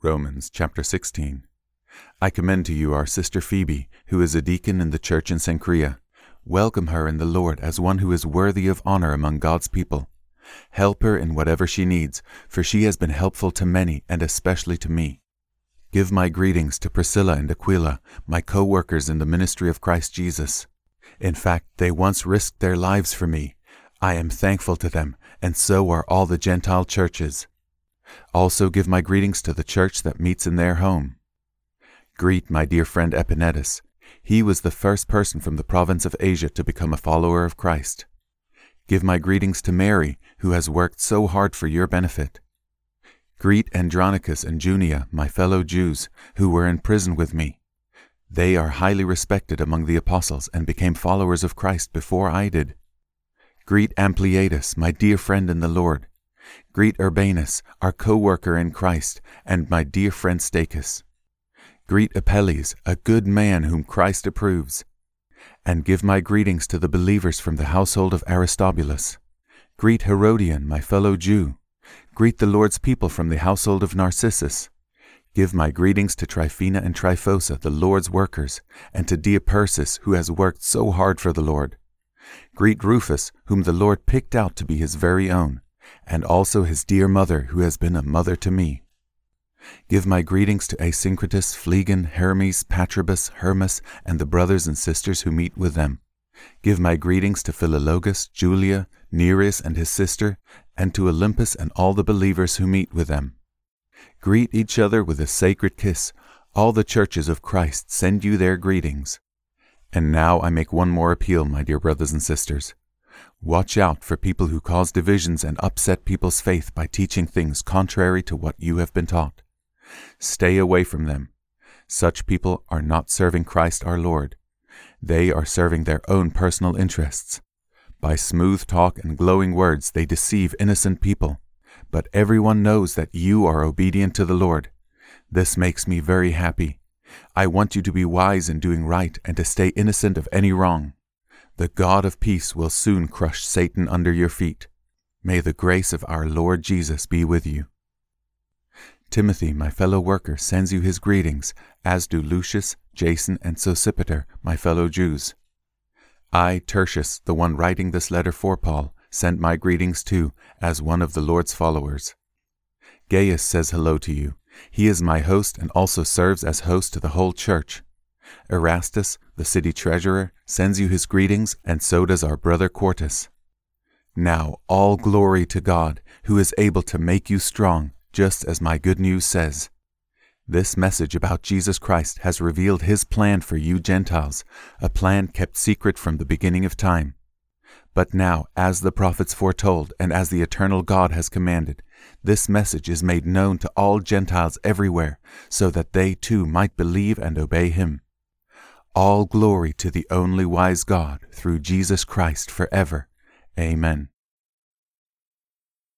Romans chapter 16. I commend to you our sister Phoebe, who is a deacon in the church in Cenchrea. Welcome her in the Lord as one who is worthy of honor among God's people. Help her in whatever she needs, for she has been helpful to many and especially to me. Give my greetings to Priscilla and Aquila, my co workers in the ministry of Christ Jesus. In fact, they once risked their lives for me. I am thankful to them, and so are all the Gentile churches. Also give my greetings to the church that meets in their home. Greet my dear friend Epenetus. He was the first person from the province of Asia to become a follower of Christ. Give my greetings to Mary, who has worked so hard for your benefit. Greet Andronicus and Junia, my fellow Jews, who were in prison with me. They are highly respected among the apostles and became followers of Christ before I did. Greet Ampliatus, my dear friend in the Lord. Greet Urbanus, our co worker in Christ, and my dear friend Stachys. Greet Apelles, a good man whom Christ approves. And give my greetings to the believers from the household of Aristobulus. Greet Herodion, my fellow Jew. Greet the Lord's people from the household of Narcissus. Give my greetings to Tryphena and Tryphosa, the Lord's workers, and to dear Persis, who has worked so hard for the Lord. Greet Rufus, whom the Lord picked out to be his very own and also his dear mother, who has been a mother to me. Give my greetings to Asyncritus, Phlegon, Hermes, Patrobas, Hermas, and the brothers and sisters who meet with them. Give my greetings to Philologus, Julia, Nereus and his sister, and to Olympas and all the believers who meet with them. Greet each other with a sacred kiss. All the churches of Christ send you their greetings. And now I make one more appeal, my dear brothers and sisters. Watch out for people who cause divisions and upset people's faith by teaching things contrary to what you have been taught. Stay away from them. Such people are not serving Christ our Lord. They are serving their own personal interests. By smooth talk and glowing words, they deceive innocent people. But everyone knows that you are obedient to the Lord. This makes me very happy. I want you to be wise in doing right and to stay innocent of any wrong. The God of peace will soon crush Satan under your feet. May the grace of our Lord Jesus be with you. Timothy, my fellow worker, sends you his greetings, as do Lucius, Jason, and Sosipater, my fellow Jews. I, Tertius, the one writing this letter for Paul, send my greetings too, as one of the Lord's followers. Gaius says hello to you. He is my host and also serves as host to the whole church. Erastus, the city treasurer, sends you his greetings, and so does our brother Quartus. Now all glory to God, who is able to make you strong, just as my good news says. This message about Jesus Christ has revealed his plan for you Gentiles, a plan kept secret from the beginning of time. But now, as the prophets foretold, and as the eternal God has commanded, this message is made known to all Gentiles everywhere, so that they too might believe and obey him. All glory to the only wise God through Jesus Christ forever. Amen.